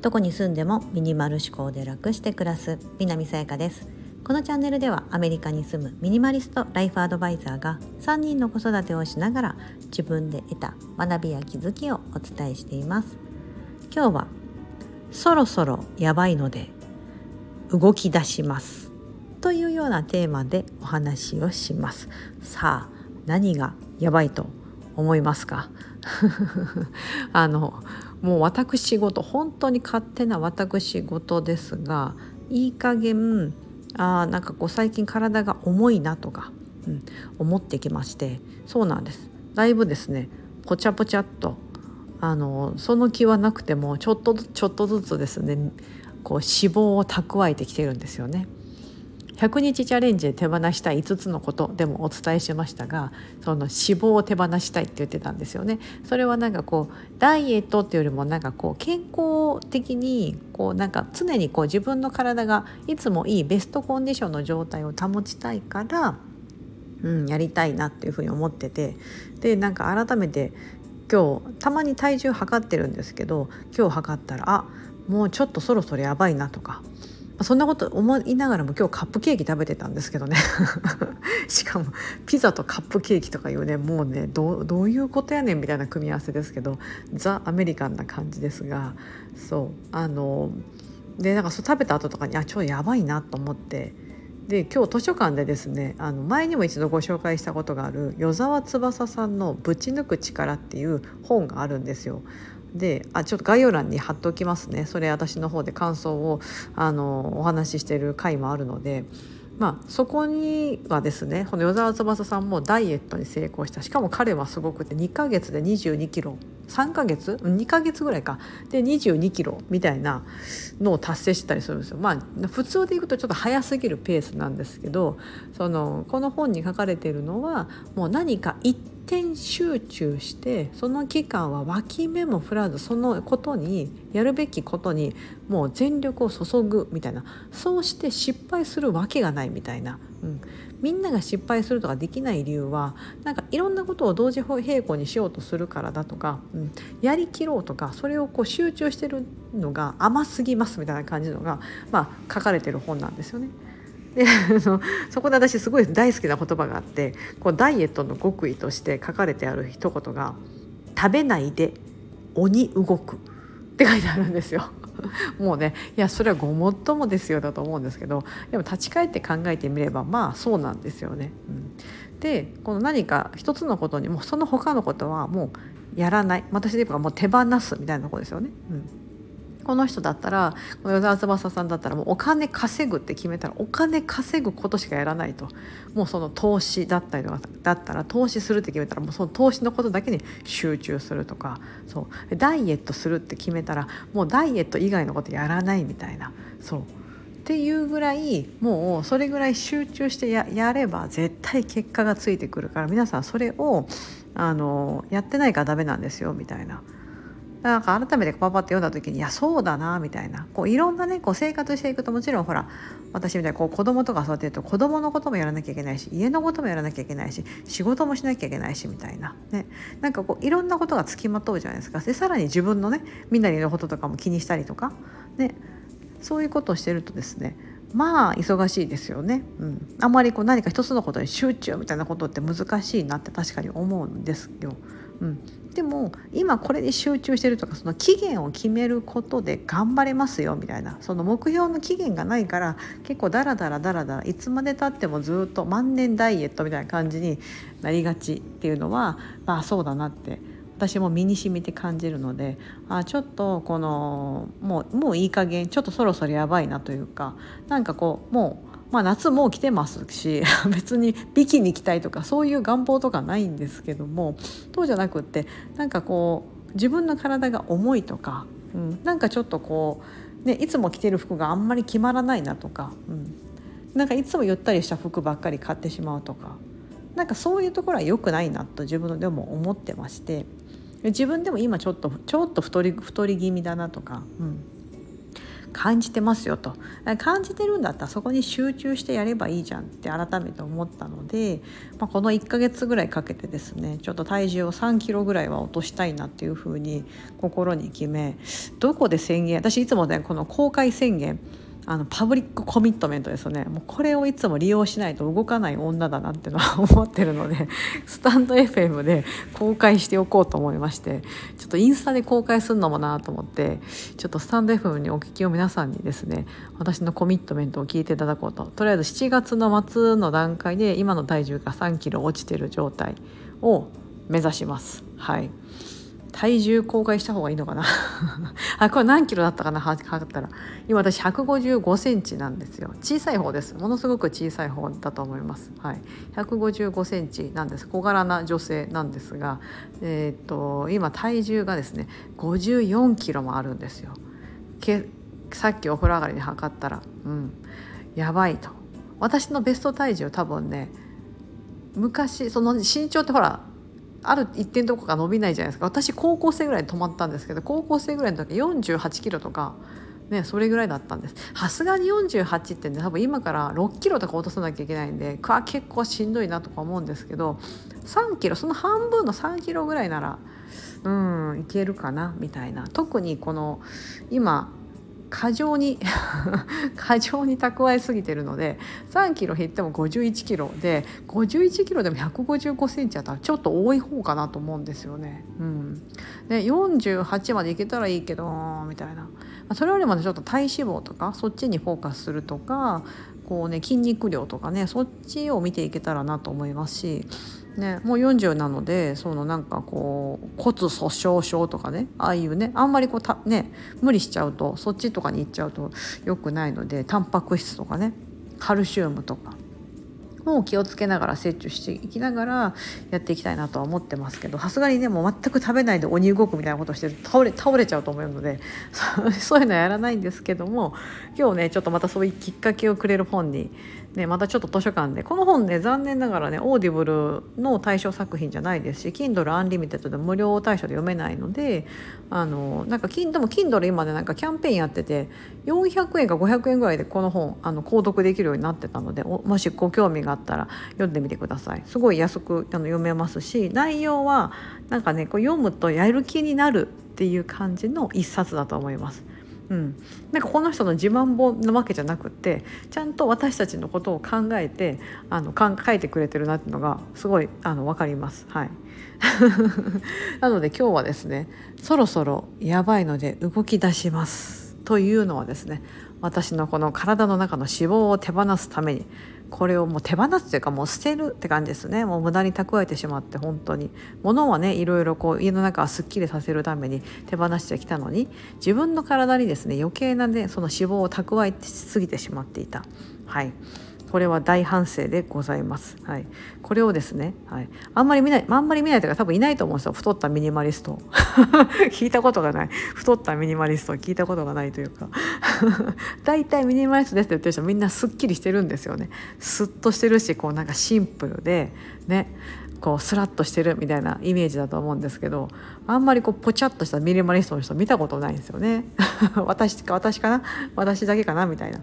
どこに住んでもミニマル思考で楽して暮らす南さやかです。このチャンネルではアメリカに住むミニマリストライフアドバイザーが3人の子育てをしながら自分で得た学びや気づきをお伝えしています。今日はそろそろやばいので動き出しますというようなテーマでお話をします。さあ何がやばいと思いますか？あのもう私事本当に勝手な私事ですがいい加減あなんかこう最近体が重いなとか、うん、思ってきましてそうなんですだいぶですねぽちゃぽちゃっとあのその気はなくてもちょっとちょっとずつですねこう脂肪を蓄えてきてるんですよね。100日チャレンジで手放したい5つのことでもお伝えしましたがその脂肪を手放したいって言ってたんですよね。それはなんかこうダイエットっていうよりもなんかこう健康的にこうなんか常にこう自分の体がいつもいいベストコンディションの状態を保ちたいから、うん、やりたいなっていうふうに思っててでなんか改めて今日たまに体重測ってるんですけど今日測ったらあもうちょっとそろそろやばいなとかそんなこと思いながらも今日カップケーキ食べてたんですけどね しかもピザとカップケーキとかいうねもうねどういうことやねんみたいな組み合わせですけどザ・アメリカンな感じですがそうあのでなんかそう食べた後とかにあちょっとやばいなと思ってで今日図書館でですねあの前にも一度ご紹介したことがある与沢翼さんの「ぶち抜く力」っていう本があるんですよ。であちょっと概要欄に貼っておきますねそれ私の方で感想をあのお話ししてる回もあるので。まあ、そこにはですねこの与沢翼さんもダイエットに成功したしかも彼はすごくて2ヶ月で2 2キロ3ヶ月？2ヶ月ぐらいか。で2 2キロみたいなのを達成したりするんですよ。まあ普通でいくとちょっと早すぎるペースなんですけどそのこの本に書かれているのはもう何か一点集中してその期間は脇目も振らずそのことにやるべきことにもう全力を注ぐみたいな。そうして失敗するわけがないみたいな、うん、みんなが失敗するとかできない理由はなんかいろんなことを同時並行にしようとするからだとか、うん、やりきろうとかそれをこう集中してるのが甘すぎますみたいな感じのが、まあ、書かれてる本なんですよね。でそこで私すごい大好きな言葉があってこうダイエットの極意として書かれてある一言が「食べないで鬼動く」って書いてあるんですよ。もうねいやそれはごもっともですよだと思うんですけどでも立ち返って考えてみればまあそうなんですよね。うん、でこの何か一つのことにもその他のことはもうやらない私で言えばもう手放すみたいなことですよね。うんこの人だったらこの与沢翼さんだったらもうお金稼ぐって決めたらお金稼ぐことしかやらないと。もうその投資だったりとかだったら投資するって決めたらもうその投資のことだけに集中するとかそう。ダイエットするって決めたらもうダイエット以外のことやらないみたいな。そう。っていうぐらいもうそれぐらい集中してややれば絶対結果がついてくるから皆さんそれをあのやってないからダメなんですよみたいな。なんか改めてパパって読んだ時にいやそうだなみたいな。こういろんなねこう生活していくともちろんほら私みたいにこう子供とか育てると子供のこともやらなきゃいけないし家のこともやらなきゃいけないし仕事もしなきゃいけないしみたいな。ね。なんかこういろんなことがつきまとうじゃないですか。でさらに自分のねみんなにのこととかも気にしたりとか。ね。そういうことをしてるとですねまあ忙しいですよね、うん、あんまりこう何か一つのことに集中みたいなことって難しいなって確かに思うんですよ。うん、でも今これに集中してるとかその期限を決めることで頑張れますよみたいなその目標の期限がないから結構ダラダラダラダラいつまでたってもずっと万年ダイエットみたいな感じになりがちっていうのはまあそうだなって私も身に染みて感じるのであちょっとこのもうもういい加減ちょっとそろそろやばいなというかなんかこうもうまあ、夏もう来てますし 別にビキニ着たいとかそういう願望とかないんですけどもそうじゃなくってなんかこう自分の体が重いとか、うん、なんかちょっとこう、ね、いつも着てる服があんまり決まらないなとか、うん、なんかいつもゆったりした服ばっかり買ってしまうとかなんかそういうところは良くないなと自分でも思ってまして自分でも今ちょっとちょっと太り太り気味だなとか、うん、感じてますよと。感じてるんだったらそこに集中してやればいいじゃんって改めて思ったので、まあ、この1ヶ月ぐらいかけてですねちょっと体重を3キロぐらいは落としたいなっていうふうに心に決めどこで宣言私いつもねこの公開宣言あのパブリックコミットメントですよね。もうこれをいつも利用しないと動かない女だなってのは思ってるので スタンド FM で公開しておこうと思いましてちょっとインスタで公開するのもなと思ってちょっとスタンド FM にお聞きを皆さんにですね私のコミットメントを聞いていただこうと。とりあえず7月の末の段階で今の体重が3キロ落ちてる状態を目指します。はい。体重公開した方がいいのかな？あこれ何キロだったかな？測ったら。今私155センチなんですよ。小さい方です。ものすごく小さい方だと思います。はい。155センチなんです。小柄な女性なんですがえー、っと今体重がですね54キロもあるんですよ。けさっきお風呂上がりに測ったら。うん。やばいと。私のベスト体重多分ね昔その身長ってほらある一点どこか伸びないじゃないですか。私高校生ぐらいで止まったんですけど高校生ぐらいの時48キロとかねそれぐらいだったんです。さすがに48ってね多分今から6キロとか落とさなきゃいけないんであ結構しんどいなとか思うんですけど3キロその半分の3キロぐらいならうんいけるかなみたいな。特にこの今過剰に 過剰に蓄えすぎてるので3キロ減っても51キロで51キロでも155センチあったらちょっと多い方かなと思うんですよね。うん、で48までいけたらいいけどみたいなそれよりもねちょっと体脂肪とかそっちにフォーカスするとかこうね筋肉量とかねそっちを見ていけたらなと思いますしね、もう40なのでそのなんかこう骨粗しょう症とかねああいうねあんまりこうた、ね、無理しちゃうとそっちとかに行っちゃうと良くないのでタンパク質とかねカルシウムとか。も気をつけながら摂取していきながらやっていきたいなとは思ってますけどさすがにねもう全く食べないで鬼動くみたいなことして倒れ倒れちゃうと思うので そういうのはやらないんですけども今日ねちょっとまたそういうきっかけをくれる本にね、またちょっと図書館でこの本ね残念ながらねオーディブルの対象作品じゃないですし Kindle Unlimited で無料対象で読めないのであのなんかでも Kindle 今でなんかキャンペーンやってて400円か500円ぐらいでこの本あの購読できるようになってたのでもしご興味があったら読んでみてくださいすごい安くあの読めますし内容はなんかねこう読むとやる気になるっていう感じの一冊だと思います。うん、なんかこの人の自慢本なわけじゃなくってちゃんと私たちのことを考えてあの書いてくれてるなっていうのがすごいあの分かります。はい。なので今日はですねそろそろやばいので動き出します。というのはですね私のこの体の中の脂肪を手放すためにこれをもう手放すというかもう捨てるって感じですね。もう無駄に蓄えてしまって本当に。物はねいろいろこう家の中はすっきりさせるために手放してきたのに自分の体にですね余計なねその脂肪を蓄えしすぎてしまっていた。はい。これは大反省でございます。はい、これをですね、はい、あんまり見ない、あんまり見ないというか多分いないと思うんですよ。太ったミニマリスト。聞いたことがない。太ったミニマリスト聞いたことがないというか。大体ミニマリストですって言ってる人みんなすっきりしてるんですよね。すっとしてるし、こうなんかシンプルでね。こうスラッとしてるみたいなイメージだと思うんですけどあんまりこうポチャッとしたミニマリストの人見たことないんですよね。私か私かな？私だけかな？みたいな。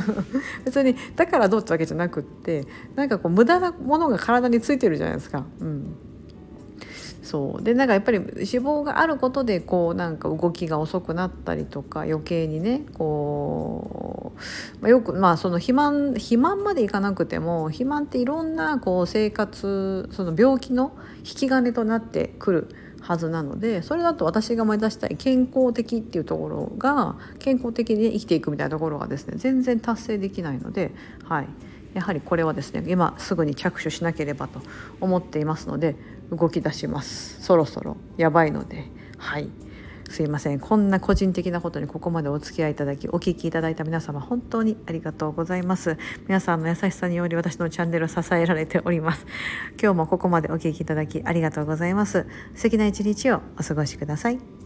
別にだからどうってわけじゃなくってなんかこう無駄なものが体についてるじゃないですか。うん。そうでなんかやっぱり脂肪があることでこうなんか動きが遅くなったりとか余計にねこう、まあ、よくまあその肥満肥満までいかなくても肥満っていろんなこう生活その病気の引き金となってくる。はずなのでそれだと私が目指したい健康的っていうところが健康的に生きていくみたいなところがですね全然達成できないので、はい、やはりこれはですね今すぐに着手しなければと思っていますので動き出します。そろそろやばいので。はい。すいません。こんな個人的なことにここまでお付き合いいただきお聞きいただいた皆様本当にありがとうございます。皆さんの優しさにより私のチャンネルを支えられております。今日もここまでお聞きいただきありがとうございます。素敵な一日をお過ごしください。